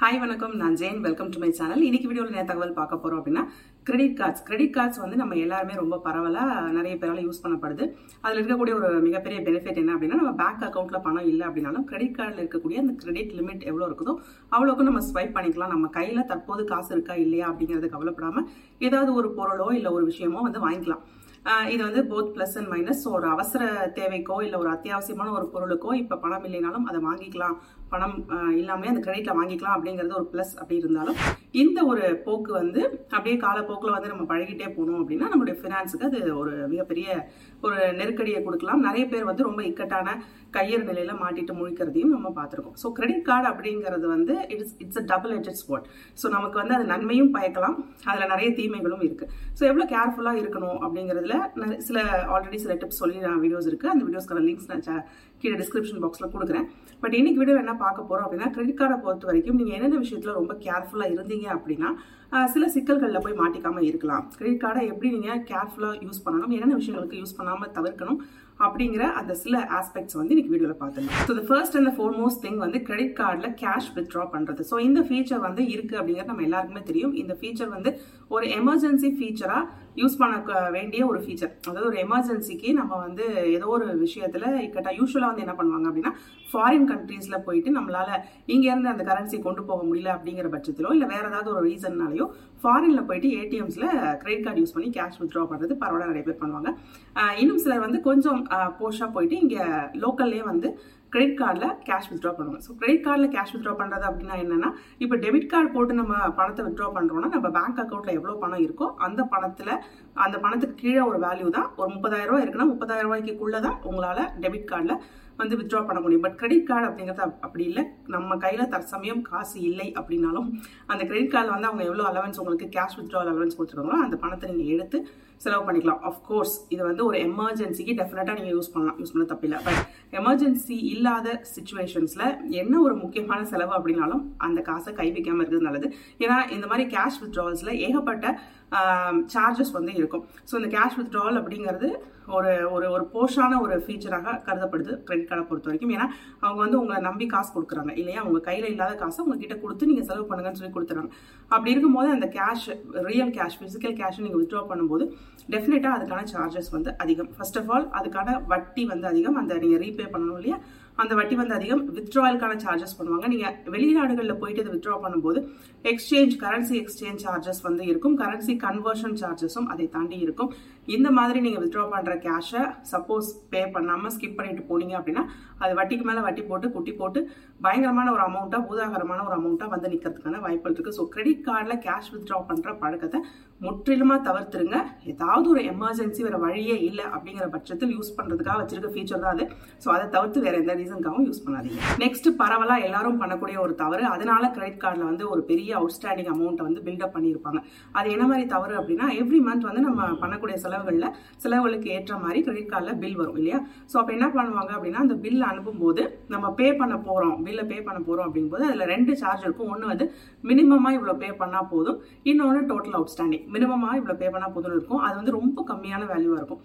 Hi வணக்கம். நான் Jain. Welcome to my channel இன்னைக்கு வீடியோவில் என்ன தகவல் பார்க்க போகிறோம் அப்படின்னா கிரெடிட் கார்ட்ஸ் கிரெடிட் கார்ட்ஸ் வந்து நம்ம எல்லாருமே ரொம்ப பரவலாக நிறைய பேரால் யூஸ் பண்ணப்படுது. அதில் இருக்கக்கூடிய ஒரு மிகப்பெரிய பெனிஃபிட் என்ன அப்படின்னா நம்ம பேங்க் அக்கௌண்ட்டில் பணம் இல்லை அப்படின்னாலும் கிரெடிட் கார்டில் இருக்கக்கூடிய அந்த கிரெடிட் லிமிட் எவ்வளோ இருக்குதோ அவ்வளோக்கும் நம்ம ஸ்வைப் பண்ணிக்கலாம். நம்ம கையில் தற்போது காசு இருக்கா இல்லையா அப்படிங்கிறது கவலைப்படாமல் ஏதாவது ஒரு பொருளோ இல்லை ஒரு விஷயமோ வந்து வாங்கிக்கலாம். இது வந்து போத் ப்ளஸ் அண்ட் மைனஸ் ஒரு அவசர தேவைக்கோ இல்லை ஒரு அத்தியாவசியமான ஒரு பொருளுக்கோ இப்போ பணம் இல்லைனாலும் அதை வாங்கிக்கலாம். பணம் ஆஹ் இல்லாமலே அந்த கிரெடிட்ல வாங்கிக்கலாம் அப்படிங்கிறது ஒரு பிளஸ் அப்படி இருந்தாலும் இந்த ஒரு போக்கு வந்து அப்படியே காலப்போக்கில் வந்து நம்ம பழகிட்டே போனோம் அப்படின்னா நம்மளுடைய ஃபினான்ஸுக்கு அது ஒரு மிகப்பெரிய ஒரு நெருக்கடியை கொடுக்கலாம். நிறைய பேர் வந்து ரொம்ப இக்கட்டான கையறு நிலையில மாட்டிட்டு முழிக்கிறதையும் நம்ம பார்த்துருக்கோம். ஸோ கிரெடிட் கார்டு அப்படிங்கிறது வந்து it's it's a double edged sword so நமக்கு வந்து அது நன்மையும் பயக்கலாம். அதில் நிறைய தீமைகளும் இருக்கு. ஸோ எவ்வளோ கேர்ஃபுல்லாக இருக்கணும் அப்படிங்கிறதுல சில ஆல்ரெடி சில டிப்ஸ் சொல்லி நான் வீடியோஸ் இருக்கு. அந்த வீடியோஸ்க்கான லிங்க்ஸ் நான் கீழே டிஸ்கிரிப்ஷன் பாக்ஸில் கொடுக்குறேன். பட் இன்னைக்கு வீடியோ என்ன பார்க்க போறோம் அப்படின்னா கிரெடிட் கார்டை பொறுத்த வரைக்கும் நீங்கள் என்னென்ன விஷயத்துல ரொம்ப கேர்ஃபுல்லாக இருந்தீங்க அப்படின்னா சில சிக்கல்களில் போய் மாட்டிக்காம இருக்கலாம். கிரெடிட் கார்டை எப்படி நீங்கள் கேர்ஃபுல்லாக யூஸ் பண்ணணும் என்னென்ன விஷயங்களுக்கு யூஸ் பண்ணாமல் தவிர்க்கணும் அப்படிங்கிற அந்த சில ஆஸ்பெக்ட்ஸ் வந்து இன்னைக்கு வீடியோவில் பார்த்துக்கலாம் so first and foremost thing வந்து கிரெடிட் கார்டில் கேஷ் வித்ட்ரா பண்ணுறது ஸோ இந்த ஃபீச்சர் வந்து இருக்குது அப்படிங்கிறது நம்ம எல்லாருக்குமே தெரியும். இந்த ஃபீச்சர் வந்து ஒரு எமர்ஜென்சி ஃபீச்சராக யூஸ் பண்ண வேண்டிய ஒரு ஃபீச்சர் அதாவது ஒரு எமர்ஜென்சிக்கு நம்ம வந்து ஏதோ ஒரு விஷயத்துல இக்கட்டா யூஸ்வலாக வந்து என்ன பண்ணுவாங்க அப்படின்னா ஃபாரின் கண்ட்ரீஸில் போயிட்டு நம்மளால இங்கேருந்து அந்த கரன்சி கொண்டு போக முடியல அப்படிங்கிற பட்சத்திலோ இல்லை வேற ஏதாவது ஒரு ரீசன்னாலயோ ஃபாரின்ல போயிட்டு ஏடிஎம்ஸில் கிரெடிட் கார்டு யூஸ் பண்ணி கேஷ் வித்ட்ரா பண்ணுறது பரவாயில்ல நிறைய பேர் பண்ணுவாங்க. இன்னும் சிலர் வந்து கொஞ்சம் போஷாக போயிட்டு இங்கே லோக்கல்லே வந்து கிரெடிட் கார்டில் கேஷ் வித்ட்ரா பண்ணுவோம். ஸோ கிரெடிட் கார்டில் கேஷ் வித்ட்ரா பண்ணுறது அப்படின்னா என்னென்னா இப்போ டெபிட் கார்டு போட்டு நம்ம பணத்தை வித்ட்ரா பண்ணுறோன்னா நம்ம பேங்க் அக்கௌண்ட்டில் எவ்வளோ பணம் இருக்கோ அந்த பணத்தில் அந்த பணத்துக்கு கீழே ஒரு வேல்யூ தான் ஒரு முப்பதாயிரரூவா இருக்குன்னா முப்பதாயிரம் ரூபாய்க்குள்ள தான் உங்களால் டெபிட் கார்டில் வந்து வித்ட்ரா பண்ண முடியும். பட் கிரெடிட் கார்டு அப்படிங்கிறது அப்படி இல்லை. நம்ம கையில் தற்சமயம் காசு இல்லை அப்படின்னாலும் அந்த கிரெடிட் கார்டில் வந்து அவங்க எவ்வளோ அலவன்ஸ் உங்களுக்கு கேஷ் வித்ட்ரா அலவன்ஸ் கொடுத்துருக்காங்களோ அந்த பணத்தை நீங்கள் எடுத்து செலவு பண்ணிக்கலாம். அஃப்கோர்ஸ் இது வந்து ஒரு எமர்ஜென்சிக்கு டெஃபினட்டாக நீங்கள் யூஸ் பண்ணலாம். யூஸ் பண்ண தப்பில்லை பட் எமர்ஜென்சி இல்லாத சுச்சுவேஷன்ஸில் என்ன ஒரு முக்கியமான செலவு அப்படின்னாலும் அந்த காசை கை இருக்கிறது நல்லது. ஏன்னா இந்த மாதிரி கேஷ் வித்ட்ராவல்ஸில் ஏகப்பட்ட சார்ஜஸ் வந்து இருக்கும். ஸோ இந்த கேஷ் வித்ட்ராவல் அப்படிங்கிறது ஒரு ஒரு ஒரு போஷான ஒரு ஃபீச்சராக கருதப்படுது கிரெடிட் கார்டை பொறுத்த வரைக்கும். ஏன்னா அவங்க வந்து உங்களை நம்பி காசு கொடுக்குறாங்க. இல்லையா? உங்கள் கையில் இல்லாத காசை உங்ககிட்ட கொடுத்து நீங்கள் செலவு பண்ணுங்கன்னு சொல்லி கொடுத்துறாங்க. அப்படி இருக்கும்போது அந்த cash real cash physical cash நீங்கள் வித்ட்ரா பண்ணும்போது டெஃபினட்டாக அதுக்கான சார்ஜஸ் வந்து அதிகம். ஃபர்ஸ்ட் ஆஃப் ஆல் அதுக்கான வட்டி வந்து அதிகம். அந்த நீங்கள் ரீபே பண்ணணும் இல்லையா? அந்த வட்டி வந்து அதிகம். வித்ட்ராயலுக்கான சார்ஜஸ் பண்ணுவாங்க. நீங்கள் வெளிநாடுகளில் போயிட்டு இதை வித்ட்ரா பண்ணும்போது எக்ஸ்சேஞ்ச் கரன்சி எக்ஸ்சேஞ்ச் சார்ஜஸ் வந்து இருக்கும். கரன்சி கன்வர்ஷன் சார்ஜஸும் அதை தாண்டி இருக்கும். இந்த மாதிரி நீங்கள் வித்ட்ரா பண்ணுற கேஷை சப்போஸ் பே பண்ணாமல் ஸ்கிப் பண்ணிட்டு போனீங்க அப்படின்னா அது வட்டிக்கு மேலே வட்டி போட்டு குட்டி போட்டு பயங்கரமான ஒரு அமௌண்ட்டாக பூதாகரமான ஒரு அமௌண்ட்டாக வந்து நிற்கிறதுக்கான வாய்ப்புகள் இருக்குது ஸோ கிரெடிட் கார்டில் கேஷ் வித்ட்ரா பண்ணுற பழக்கத்தை முற்றிலுமா தவிர்த்துருங்க. ஏதாவது ஒரு எமர்ஜென்சி வேறு வழியே இல்லை அப்படிங்கிற பட்சத்தில் யூஸ் பண்ணுறதுக்காக வச்சிருக்க ஃபீச்சர் தான் அது. ஸோ அதை தவிர்த்து வேறு எந்த ரீசனுக்காகவும் யூஸ் பண்ணாதீங்க. நெக்ஸ்ட் பரவலாக எல்லாரும் பண்ணக்கூடிய ஒரு தவறு அதனால கிரெடிட் கார்டில் வந்து ஒரு பெரிய அவுட்ஸ்டாண்டிங் அமௌண்ட்டை வந்து பில்டப் பண்ணியிருப்பாங்க. அது என்ன மாதிரி தவறு அப்படின்னா எவ்ரி மந்த் வந்து நம்ம பண்ணக்கூடிய செலவுகளில் செலவுகளுக்கு ஏற்ற மாதிரி கிரெடிட் கார்டில் பில் வரும் இல்லையா? ஸோ அப்போ என்ன பண்ணுவாங்க அப்படின்னா அந்த பில் அனுப்பும்போது நம்ம பே பண்ண போகிறோம் பில்லை பே பண்ண போகிறோம் அப்படிங்கும்போது அதில் ரெண்டு சார்ஜ் இருக்கும். ஒன்று வந்து மினிமமாக இவ்வளோ பே பண்ணால் போதும். இன்னொன்று டோட்டல் அவுட்ஸ்டாண்டிங் மினிமமாக இவ்வளோ பே பண்ணால் போதும்னு இருக்கும். அது வந்து ரொம்ப கம்மியான வேல்யூவாக இருக்கும்.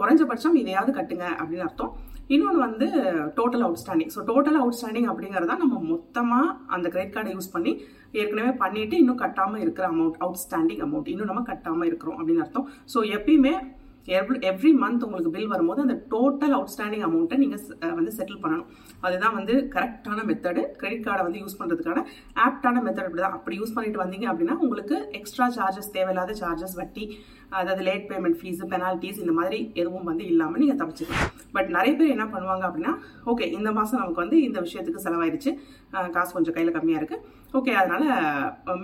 குறைஞ்சபட்சம் இதையாவது கட்டுங்க அப்படின்னு அர்த்தம். இன்னொன்று வந்து total outstanding so total outstanding அப்படிங்கிறத நம்ம மொத்தமாக அந்த கிரெடிட் கார்டை யூஸ் பண்ணி ஏற்கனவே பண்ணிட்டு இன்னும் கட்டாமல் இருக்கிற அமௌண்ட் அவுட்ஸ்டாண்டிங் அமௌண்ட் இன்னும் நம்ம கட்டாமல் இருக்கிறோம் அப்படின்னு அர்த்தம். ஸோ எப்பயுமே எவ்ரி மந்த் உங்களுக்கு பில் வரும்போது அந்த டோட்டல் அவுட்ஸ்டாண்டிங் அமௌண்ட்டை நீங்கள் வந்து செட்டில் பண்ணணும். அதுதான் வந்து கரெக்டான மெத்தடு கிரெடிட் கார்டை வந்து யூஸ் பண்ணுறதுக்கான ஆப்டான மெத்தட் அப்படி தான் அப்படி யூஸ் பண்ணிட்டு வந்தீங்க அப்படின்னா உங்களுக்கு எக்ஸ்ட்ரா சார்ஜஸ் தேவையில்லாத சார்ஜஸ் வட்டி அதாவது லேட் பேமெண்ட் ஃபீஸ் பெனால்ட்டிஸ் இந்த மாதிரி எதுவும் வந்து இல்லாமல் நீங்கள் தப்பிச்சுக்கலாம். பட் நிறைய பேர் என்ன பண்ணுவாங்க அப்படின்னா ஓகே இந்த மாதம் நமக்கு வந்து இந்த விஷயத்துக்கு செலவாயிடுச்சு. காசு கொஞ்சம் கையில் கம்மியாக இருக்குது ஓகே அதனால்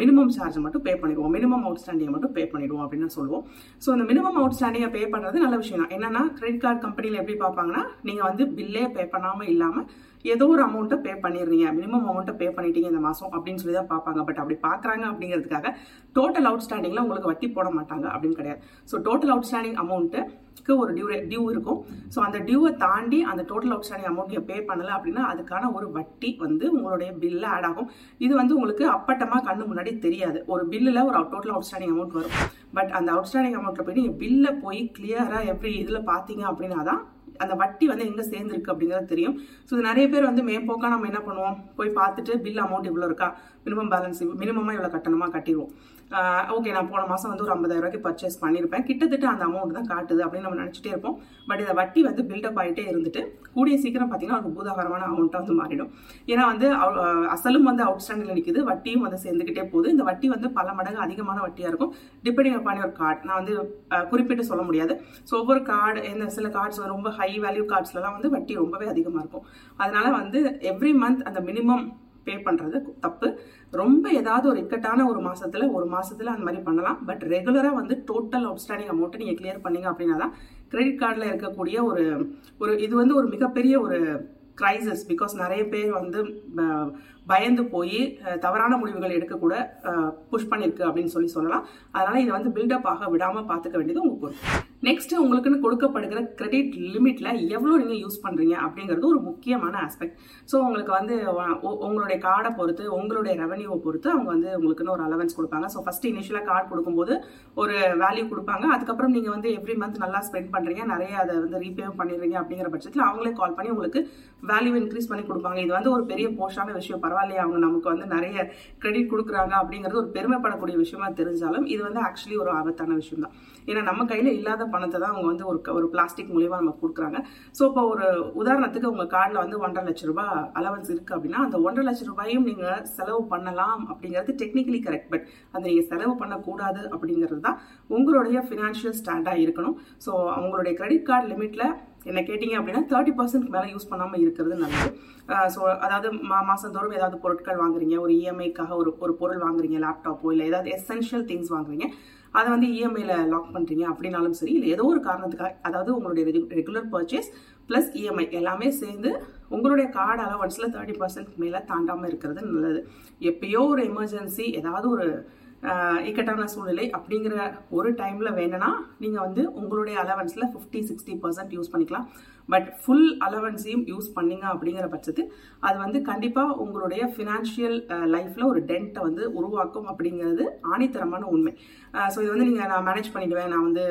மினிமம் சார்ஜ் மட்டும் பே பண்ணிடுவோம். மினிமம் அவுட்ஸ்டாண்டிங்கை மட்டும் பே பண்ணிடுவோம் அப்படின்னு சொல்லுவோம். ஸோ இந்த மினிமம் அவுட்ஸ்டாண்டிங்கை பே பண்ணுறது நல்ல விஷயம் தான். என்னென்னா கிரெடிட் கார்டு கம்பெனியில் எப்படி பார்ப்பாங்கன்னா நீங்கள் வந்து பில்லே பே பண்ணாமல் இல்லாமல் ஏதோ ஒரு அமௌண்ட்டை பே பண்ணிடுறீங்க. மினிமம் அமௌண்ட்டை பே பண்ணிட்டீங்க இந்த மாதம் அப்படின்னு சொல்லி தான் பார்ப்பாங்க. பட் அப்படி பார்க்குறாங்க அப்படிங்கிறதுக்காக டோட்டல் அவுட்ஸ்டாண்டிங்கில் உங்களுக்கு வட்டி போட மாட்டாங்க அப்படின்னு கிடையாது. ஸோ டோட்டல் அவுட்ஸ்டாண்டிங் அமௌண்ட்டுக்கு ஒரு டியூ டியூ இருக்கும். ஸோ அந்த டியூவை தாண்டி அந்த டோட்டல் அவுட்ஸ்டாண்டிங் அமௌண்ட் நீங்கள் பே பண்ணலை அப்படின்னா அதுக்கான ஒரு வட்டி வந்து உங்களுடைய பில்லில் ஆட் ஆகும். இது வந்து உங்களுக்கு அப்பட்டமாக கண்ணு முன்னாடி தெரியாது. ஒரு பில்லில் ஒரு டோட்டல் அவுட்ஸ்டாண்டிங் அமௌண்ட் வரும். பட் அந்த அவுட்ஸ்டாண்டிங் அமௌண்ட்டில் போய் நீங்கள் பில்லை போய் கிளியராக எப்படி இதில் பார்த்தீங்க அப்படின்னா தான் அந்த வட்டி வந்து எங்க சேர்ந்துருக்கு அப்படிங்கிறது தெரியும். ஸோ இது நிறைய பேர் வந்து மேம்போக்கா நம்ம என்ன பண்ணுவோம்? போய் பார்த்துட்டு பில் அமௌண்ட் இவ்வளோ இருக்கா? மினிமம் பேலன்ஸ் மினிமமாக இவ்வளோ கட்டணமா? கட்டிடுவோம். ஓகே நான் போன மாதம் வந்து ஒரு ஐம்பதாயிரம் ரூபாய்க்கு பர்ச்சேஸ் பண்ணியிருப்பேன் கிட்டத்தட்ட அந்த அமௌண்ட் தான் காட்டுது அப்படின்னு நம்ம நினச்சிட்டே இருப்போம். பட் இதை வட்டி வந்து பில்டப் ஆகிட்டே இருந்துட்டு கூடிய சீக்கிரம் பார்த்தீங்கன்னா ஒரு பூதாகரமான அமௌண்ட்டாக வந்து மாறிடும். ஏன்னா வந்து அசலும் வந்து அவுட்ஸ்டாண்டில் நிற்குது வட்டியும் வந்து சேர்ந்துக்கிட்டே போகுது. இந்த வட்டி வந்து பல மடங்கு அதிகமான வட்டியாக இருக்கும். டிபெண்டிங் அப்பான ஒரு கார்டு நான் வந்து குறிப்பிட்டு சொல்ல முடியாது. ஸோ ஒவ்வொரு கார்டு இந்த சில கார்ட்ஸ் ரொம்ப ஹை வேல்யூ கார்ட்ஸ்லாம் வந்து வட்டி ரொம்பவே அதிகமாக இருக்கும். அதனால வந்து எவ்ரி மந்த் அந்த மினிமம் பே பண்ணுறது தப்பு. ரொம்ப ஏதாவது ஒரு இக்கட்டான ஒரு மாதத்தில் ஒரு மாதத்தில் அந்த மாதிரி பண்ணலாம். பட் ரெகுலராக வந்து டோட்டல் அவுட்ஸ்டாண்டிங் அமௌண்ட் நீங்கள் கிளியர் பண்ணீங்க அப்படின்னா தான் கிரெடிட் கார்டில் இருக்கக்கூடிய ஒரு ஒரு இது வந்து ஒரு மிகப்பெரிய ஒரு கிரைசிஸ் பிகாஸ் நிறைய பேர் வந்து பயந்து போய் தவறான முடிவுகள் எடுக்கக்கூட புஷ் பண்ணிருக்கு அப்படின்னு சொல்லி சொல்லலாம். அதனால இதை வந்து பில்டப் ஆக விடாம பார்த்துக்க வேண்டியது உங்க பொறுப்பு. நெக்ஸ்ட் உங்களுக்குன்னு கொடுக்கப்படுகிற கிரெடிட் லிமிட்ல எவ்வளோ நீங்க யூஸ் பண்றீங்க அப்படிங்கிறது ஒரு முக்கியமான ஆஸ்பெக்ட் ஸோ உங்களுக்கு வந்து உங்களுடைய கார்டை பொறுத்து உங்களுடைய ரெவன்யூவை பொறுத்து அவங்க வந்து உங்களுக்குன்னு ஒரு அலவன்ஸ் கொடுப்பாங்க. ஸோ ஃபர்ஸ்ட் இனிஷியலாக கார்டு கொடுக்கும்போது ஒரு வேல்யூ கொடுப்பாங்க. அதுக்கப்புறம் நீங்க வந்து எவ்ரி மந்த் நல்லா ஸ்பெண்ட் பண்றீங்க. நிறைய அதை வந்து ரீபே பண்ணிடுறீங்க அப்படிங்கிற பட்சத்தில் அவங்களே கால் பண்ணி உங்களுக்கு வேல்யூ இன்க்ரீஸ் பண்ணி கொடுப்பாங்க. இது வந்து ஒரு பெரிய போஷான விஷயம் பரவாயில்லையே அவங்க நமக்கு வந்து நிறைய கிரெடிட் கொடுக்குறாங்க அப்படிங்கிறது ஒரு பெருமைப்படக்கூடிய விஷயமா தெரிஞ்சாலும் இது வந்து ஆக்சுவலி ஒரு ஆபத்தான விஷயம் தான் ஏன்னா நம்ம கையில் இல்லாத பணத்தை தான் அவங்க வந்து ஒரு க- ஒரு பிளாஸ்டிக் மூலயமா நம்ம கொடுக்குறாங்க. ஸோ இப்போ ஒரு உதாரணத்துக்கு உங்கள் கார்டில் வந்து ஒன்றரை லட்ச ரூபாய் அலவன்ஸ் இருக்குது அப்படின்னா அந்த ஒன்றரை லட்ச ரூபாயும் நீங்கள் செலவு பண்ணலாம் அப்படிங்கிறது டெக்னிக்கலி கரெக்ட் பட் அதை நீங்கள் செலவு பண்ணக்கூடாது அப்படிங்கிறது தான் உங்களுடைய ஃபினான்ஷியல் ஸ்டாண்டாக இருக்கணும். ஸோ அவங்களுடைய கிரெடிட் கார்டு லிமிட்டில் என்ன கேட்டிங்க அப்படின்னா தேர்ட்டி பர்சன்ட் மேலே யூஸ் பண்ணாமல் இருக்கிறது நல்லது. ஸோ அதாவது மா மாதந்தோறும் ஏதாவது பொருட்கள் வாங்குறீங்க ஒரு இஎம்ஐக்காக ஒரு ஒரு பொருள் வாங்குறீங்க லேப்டாப்போ இல்லை ஏதாவது எசென்ஷியல் திங்ஸ் வாங்குறீங்க அதை வந்து இஎம்ஐயில் லாக் பண்ணுறீங்க அப்படின்னாலும் சரி இல்லை ஏதோ ஒரு காரணத்துக்காக அதாவது உங்களுடைய ரெகுலர் பர்ச்சேஸ் ப்ளஸ் இஎம்ஐ எல்லாமே சேர்ந்து உங்களுடைய கார்டு அலவன்ஸில் தேர்ட்டி பர்சன்ட் மேலே தாண்டாமல் இருக்கிறது நல்லது. எப்பயோ ஒரு எமர்ஜென்சி ஏதாவது ஒரு இக்கட்டான சூழ்நிலை அப்படிங்கிற ஒரு டைமில் வேணும்னா நீங்கள் வந்து உங்களுடைய அலவன்ஸில் ஃபிஃப்டி சிக்ஸ்டி பர்சன்ட் யூஸ் பண்ணிக்கலாம். பட் ஃபுல் அலவன்ஸையும் யூஸ் பண்ணீங்க அப்படிங்கிற பட்சத்து அது வந்து கண்டிப்பாக உங்களுடைய ஃபினான்ஷியல் லைஃப்பில் ஒரு டென்ட்டை வந்து உருவாக்கும் அப்படிங்கிறது ஆணித்தரமான உண்மை. ஸோ இது வந்து நீங்கள் நான் மேனேஜ் பண்ணிடுவேன் நான் வந்து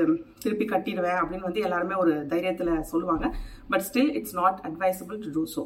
திருப்பி கட்டிடுவேன் அப்படின்னு வந்து எல்லாருமே ஒரு தைரியத்தில் சொல்லுவாங்க. But still it's not advisable to do so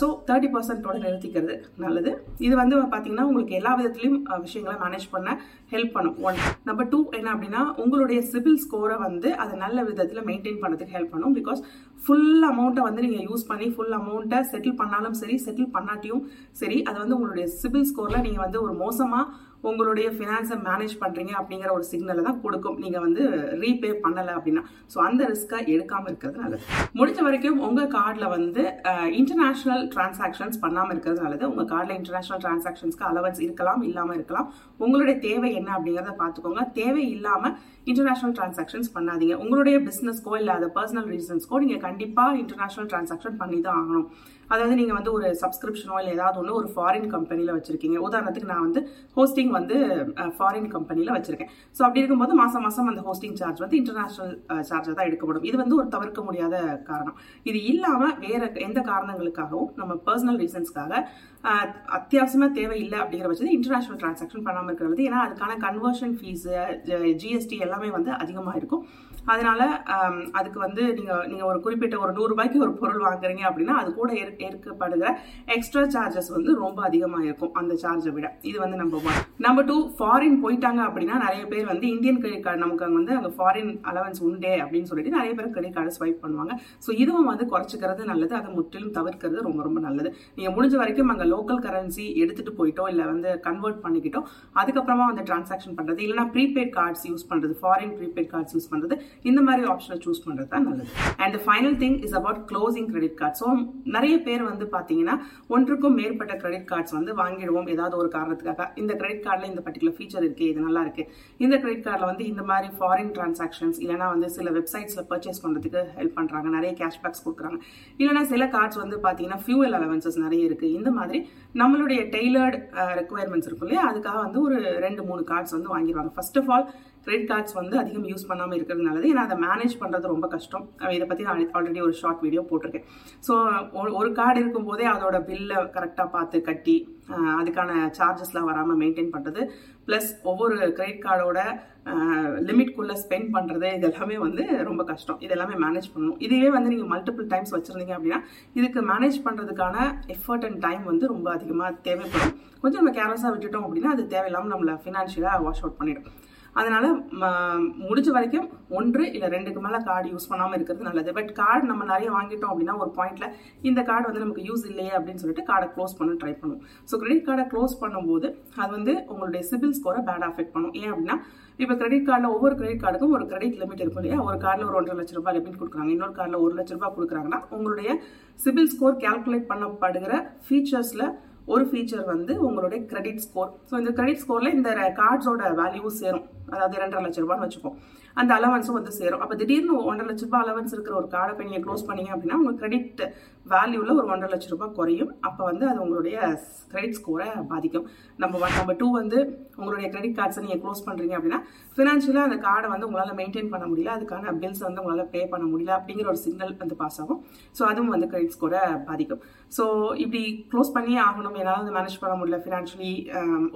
so thirty பர்சன்டோட நிறுத்திக்கிறது நல்லது. இது வந்து பார்த்தீங்கன்னா உங்களுக்கு எல்லா விதத்துலையும் விஷயங்களை மேனேஜ் பண்ண ஹெல்ப் பண்ணும். ஒன் நம்பர் டூ என்ன அப்படின்னா உங்களுடைய சிபில் ஸ்கோரை வந்து அதை நல்ல விதத்தில் மெயின்டைன் பண்ணுறதுக்கு ஹெல்ப் பண்ணும். பிகாஸ் ஃபுல் அமௌண்ட்டை வந்து நீங்கள் யூஸ் பண்ணி ஃபுல் அமௌண்ட்டை செட்டில் பண்ணாலும் சரி செட்டில் பண்ணாட்டியும் சரி அது வந்து உங்களுடைய சிபில் ஸ்கோரில் நீங்கள் வந்து ஒரு மோசமாக உங்களுடைய ஃபினான்ஸை மேனேஜ் பண்ணுறீங்க அப்படிங்கிற ஒரு சிக்னலை தான் கொடுக்கும். நீங்கள் வந்து ரீபே பண்ணலை அப்படின்னா. ஸோ அந்த ரிஸ்க்கை எடுக்காமல் இருக்கிறது நல்லது. முடிஞ்ச வரைக்கும் உங்கள் கார்டில் வந்து இன்டர்நேஷ்னல் டிரான்சாக்ஷன்ஸ் பண்ணாமல் இருக்கிறது நல்லது உங்கள் கார்டில் இன்டர்நேஷ்னல் டிரான்சாக்ஷன்ஸ்க்கு அலவன்ஸ் இருக்கலாம் இல்லாமல் இருக்கலாம். உங்களுடைய தேவை என்ன அப்படிங்கிறத பார்த்துக்கோங்க. தேவை இல்லாமல் இன்டர்நேஷ்னல் டிரான்சாக்ஷன்ஸ் பண்ணாதீங்க. உங்களுடைய பிஸ்னஸ்க்கோ இல்லை அது பர்சனல் ரீசன்ஸ்க்கோ நீங்கள் கண்டிப்பாக இன்டர்நேஷ்னல் டிரான்சாக்ஷன் பண்ணி தான் ஆகணும். அதாவது நீங்கள் வந்து ஒரு சப்ஸ்கிரிப்ஷனோ இல்லை ஏதாவது ஒன்று ஒரு ஃபாரின் கம்பெனியில் வச்சுருக்கீங்க. உதாரணத்துக்கு நான் வந்து ஹோஸ்டிங் வந்து ஃபாரின் கம்பெனியில் வச்சிருக்கேன். ஸோ அப்படி இருக்கும்போது மாதம் மாதம் அந்த ஹோஸ்டிங் சார்ஜ் வந்து இன்டர்நேஷ்னல் சார்ஜாக தான் எடுக்கப்படும். இது வந்து ஒரு தவிர்க்க முடியாத காரணம். இது இல்லாமல் வேற எந்த காரணங்களுக்காகவும் நம்ம பர்சனல் ரீசன்ஸ்க்காக அத்தியாவசியமாக தேவை இல்லை அப்படிங்கிற பட்சத்தில் இன்டர்நேஷனல் டிரான்சாக்ஷன் பண்ணாமல் இருக்கிறது. ஏன்னா அதுக்கான கன்வர்ஷன் ஃபீஸு ஜிஎஸ்டி எல்லாமே வந்து அதிகமாக இருக்கும் அதனால அதுக்கு வந்து நீங்க நீங்க ஒரு குறிப்பிட்ட ஒரு நூறு ரூபாய்க்கு ஒரு பொருள் வாங்குறீங்க அப்படின்னா அது கூட ஏற்- ஏற்கப்படுகிற எக்ஸ்ட்ரா சார்ஜஸ் வந்து ரொம்ப அதிகமாக இருக்கும் அந்த சார்ஜை விட. இது வந்து number one number two foreign போயிட்டாங்க அப்படின்னா நிறைய பேர் வந்து இந்தியன் கிரெடிட் கார்டு நமக்கு அங்கே வந்து அங்கே ஃபாரின் அலவன்ஸ் உண்டே அப்படின்னு சொல்லிட்டு நிறைய பேர் கிரெடிட் கார்டு ஸ்வைப் பண்ணுவாங்க. ஸோ இதுவும் வந்து குறைச்சிக்கிறது நல்லது அதை முற்றிலும் தவிர்க்கிறது ரொம்ப ரொம்ப நல்லது. நீங்கள் முடிஞ்ச வரைக்கும் அங்கே லோக்கல் கரன்சி எடுத்துட்டு போயிட்டோ இல்லை வந்து கன்வெர்ட் பண்ணிக்கிட்டோ அதுக்கப்புறமா வந்து டிரான்சாக்ஷன் பண்ணுறது இல்லைன்னா ப்ரீபெய்ட் கார்ட்ஸ் யூஸ் பண்ணுறது ஃபாரின் ப்ரீபெய்ட் கார்ட்ஸ் யூஸ் பண்ணுறது இந்த மாதிரி ஆப்ஷனை சூஸ் பண்ணுறது தான் நல்லது and final thing is about closing credit card so நிறைய பேர் வந்து பார்த்தீங்கன்னா ஒன்றுக்கும் மேற்பட்ட கிரெடிட் கார்ட்ஸ் வந்து வாங்கிடுவோம். ஏதாவது ஒரு காரணத்துக்காக. இந்த கிரெடிட் கார்டில் இந்த பர்டிகுலர் ஃபீச்சர் இருக்குது இது நல்லா இருக்குது இந்த கிரெடிட் கார்டில் வந்து இந்த மாதிரி ஃபாரின் டிரான்சாக்ஷன்ஸ் இல்லைனா வந்து சில வெப்சைட்ஸில் பர்ச்சேஸ் பண்ணுறதுக்கு ஹெல்ப் பண்ணுறாங்க நிறைய கேஷ்பேக்ஸ் கொடுக்குறாங்க. இல்லைனா சில கார்ட்ஸ் வந்து பார்த்தீங்கன்னா ஃபியூவல் அலவன்சஸ் நிறைய இருக்குது இந்த மாதிரி நம்மளுடைய டெய்லர்டு ரெக்குவயர்மெண்ட்ஸ் இருக்கும் இல்லையா? அதுக்காக வந்து ஒரு ரெண்டு மூணு கார்ட்ஸ் வந்து வாங்கிடுவாங்க. First of all credit cards வந்து அதிகம் யூஸ் பண்ணாமல் இருக்கிறது நல்லது. ஏன்னா அதை மேனேஜ் பண்ணுறது ரொம்ப கஷ்டம். இதை பற்றி நான் ஆல்ரெடி ஒரு ஷார்ட் வீடியோ போட்டிருக்கேன். ஸோ ஒரு கார்டு இருக்கும்போதே அதோட பில்லை கரெக்டாக பார்த்து கட்டி அதுக்கான சார்ஜஸ்லாம் வராமல் மெயின்டைன் பண்ணுறது ப்ளஸ் ஒவ்வொரு கிரெடிட் கார்டோட லிமிட்குள்ளே ஸ்பெண்ட் பண்ணுறது இது எல்லாமே வந்து ரொம்ப கஷ்டம். இது எல்லாமே மேனேஜ் பண்ணணும். இதுவே வந்து நீங்கள் மல்டிபிள் டைம்ஸ் வச்சுருந்தீங்க அப்படின்னா இதுக்கு மேனேஜ் பண்ணுறதுக்கான எஃபர்ட் அண்ட் டைம் வந்து ரொம்ப அதிகமாக தேவைப்படும். கொஞ்சம் நம்ம கேர்லெஸ்ஸாக விட்டுட்டோம் அப்படின்னா அது தேவையில்லாமல் நம்மளை ஃபினான்ஷியலாக வாஷ் அவுட் பண்ணிடும். அதனால் முடிஞ்ச வரைக்கும் ஒன்று இல்லை ரெண்டுக்கு மேலே கார்டு யூஸ் பண்ணாமல் இருக்கிறது நல்லது. பட் கார்டு நம்ம நிறைய வாங்கிட்டோம் அப்படின்னா ஒரு பாயிண்ட்ல இந்த கார்டு வந்து நமக்கு யூஸ் இல்லையே அப்படின்னு சொல்லிட்டு கார்டை க்ளோஸ் பண்ண ட்ரை பண்ணுவோம் ஸோ கிரெடிட் கார்டை க்ளோஸ் பண்ணும்போது அது வந்து உங்களுடைய சிபில் ஸ்கோரை பேட் அஃபெக்ட் பண்ணும். ஏன் அப்படின்னா இப்போ கிரெடிட் கார்டில் ஒவ்வொரு கிரெடிட் கார்டுக்கும் ஒரு கிரெடிட் லிமிட் இருக்கும் இல்லையா? ஒரு கார்டில் ஒரு ஒன்றரை லட்ச ரூபாய் லிமிட் கொடுக்குறாங்க. இன்னொரு கார்டில் ஒரு லட்ச ரூபாய் கொடுக்குறாங்கன்னா உங்களுடைய சிபில் ஸ்கோர் கால்குலேட் பண்ணப்படுகிற ஃபீச்சர்ஸில் ஒரு ஃபீச்சர் வந்து உங்களுடைய கிரெடிட் ஸ்கோர் ஸோ இந்த கிரெடிட் ஸ்கோரில் இந்த கார்ட்ஸோட வேல்யூ சேரும். அதாவது இரண்டரை லட்ச ரூபான்னு வச்சுப்போம் அந்த அலவன்ஸும் வந்து சேரும். அப்போ திடீர்னு ஒன்றரை லட்ச ரூபாய் அலவன்ஸ் இருக்கிற ஒரு கார்டை போய் நீங்கள் க்ளோஸ் பண்ணீங்க அப்படின்னா உங்கள் கிரெடிட் வேல்யூவில் ஒரு ஒன்றரை லட்ச ரூபாய் குறையும். அப்போ வந்து அது உங்களுடைய கிரெடிட் ஸ்கோரை பாதிக்கும். நம்ம ஒன் நம்பர் டூ வந்து உங்களுடைய கிரெடிட் கார்ட்ஸை நீங்கள் க்ளோஸ் பண்ணுறீங்க அப்படின்னா ஃபினான்ஷியலாக அந்த கார்டை வந்து உங்களால் மெயின்டைன் பண்ண முடியல. அதுக்கான பில்ஸ் வந்து உங்களால் பே பண்ண முடியல அப்படிங்கிற ஒரு சிக்னல் வந்து பாஸ் ஆகும். ஸோ அதுவும் வந்து கிரெடிட் ஸ்கோரை பாதிக்கும். ஸோ இப்படி க்ளோஸ் பண்ணியே ஆகணும். என்னால் வந்து மேனேஜ் பண்ண முடியல. ஃபினான்ஷியலி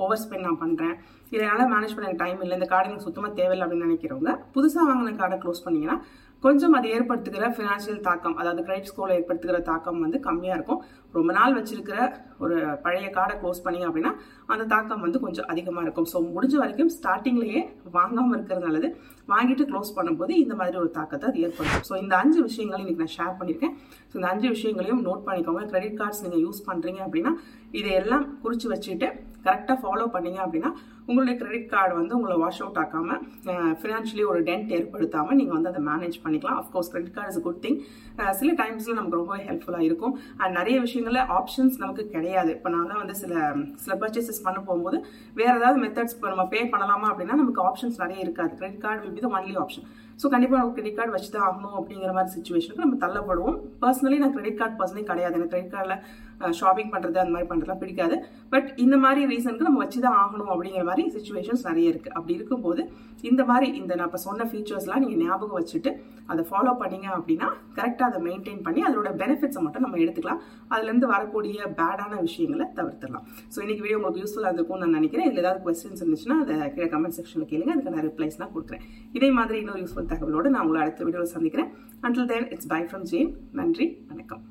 ஓவர் ஸ்பெண்ட் நான் பண்ணுறேன் இதனால் மேனேஜ் பண்ண டைம் இல்லை. இந்த கார்டு எனக்கு சுத்தமாக தேவையில்லை அப்படின்னு நினைக்கிறவங்க புதுசாக வாங்கின கார்டை க்ளோஸ் பண்ணீங்கன்னா கொஞ்சம் அது ஏற்படுத்துகிற ஃபினான்ஷியல் தாக்கம் அதாவது கிரெடிட் ஸ்கோரில் ஏற்படுத்துகிற தாக்கம் வந்து கம்மியாக இருக்கும். ரொம்ப நாள் வச்சிருக்கிற ஒரு பழைய கார்டை க்ளோஸ் பண்ணீங்க அப்படின்னா அந்த தாக்கம் வந்து கொஞ்சம் அதிகமாக இருக்கும். ஸோ முடிஞ்ச வரைக்கும் ஸ்டார்டிங்லேயே வாங்காமல் இருக்கிறது நல்லது. வாங்கிட்டு க்ளோஸ் பண்ணும்போது இந்த மாதிரி ஒரு தாக்கத்தை அது ஏற்படுத்தும். ஸோ இந்த அஞ்சு விஷயங்கள் இன்றைக்கி நான் ஷேர் பண்ணியிருக்கேன். ஸோ இந்த அஞ்சு விஷயங்களையும் நோட் பண்ணிக்கோங்க. கிரெடிட் கார்ட்ஸ் நீங்கள் யூஸ் பண்ணுறீங்க அப்படின்னா இதையெல்லாம் குறித்து வச்சுட்டு கரெக்டாக ஃபாலோ பண்ணீங்க அப்படின்னா உங்களுடைய கிரெடிட் கார்டு வந்து உங்களை வாஷ் அவுட் ஆக்காமல் ஃபினான்ஷியலி ஒரு டென்ட் ஏற்படுத்தாமல் நீங்கள் வந்து அதை மேனேஜ் பண்ணிக்கலாம். Of course credit card is good thing சில டைம்ஸில் நமக்கு ரொம்ப ஹெல்ப்ஃபுல்லாக இருக்கும். அண்ட் நிறைய விஷயங்களில் ஆப்ஷன்ஸ் நமக்கு கிடையாது. இப்போ நான் வந்து சில சில பர்ச்சேசஸ் பண்ண போகும்போது வேறு ஏதாவது மெத்தட்ஸ் இப்போ நம்ம பே பண்ணலாமா அப்படின்னா நமக்கு ஆப்ஷன்ஸ் நிறைய இருக்காது. Credit card will be the only option so கண்டிப்பாக நம்ம கிரெடிட் கார்டு வச்சு தான் ஆகணும் அப்படிங்கிற மாதிரி சுச்சுவேஷனுக்கு நம்ம தள்ளப்படுவோம். பர்சனலி நான் கிரெடிட் கார்டு பர்சனே கிடையாது. எனக்கு கிரெடிட் கார்டில் ஷாப்பிங் பண்ணுறது அந்த மாதிரி பண்ணுறதுலாம் பிடிக்காது. பட் இந்த மாதிரி ரீசனுக்கு நம்ம வச்சு தான் ஆகணும் அப்படிங்கிற மாதிரி சுச்சுவேஷன்ஸ் நிறைய இருக்குது அப்படி இருக்கும்போது இந்த மாதிரி இந்த நான் இப்போ சொன்ன ஃபீச்சர்ஸ்லாம் நீங்கள் ஞாபகம் வச்சுட்டு அதை ஃபாலோ பண்ணீங்க அப்படின்னா கரெக்டாக அதை மெயின்டைன் பண்ணி அதோட பெனிஃபிட்ஸை மட்டும் நம்ம எடுத்துக்கலாம். அதுலேருந்து வரக்கூடிய பேடான விஷயங்களை தவிர்த்துடலாம். ஸோ இன்னைக்கு வீடியோ உங்களுக்கு யூஸ்ஃபுல்லாக இருக்கும்னு நான் நினைக்கிறேன். இதில் ஏதாவது கொஸ்டின்ஸ் இருந்துச்சுன்னா அதை கீழே கமெண்ட் செக்ஷனில் கேளுங்க. அதுக்கான ரிப்ளைஸ் நான் கொடுக்குறேன். இதே மாதிரி இன்னொரு யூஸ்ஃபுல் தகவலோடு நான் உங்களை அடுத்த வீடியோவில் சந்திக்கிறேன். Until then it's bye from Jain நன்றி வணக்கம்.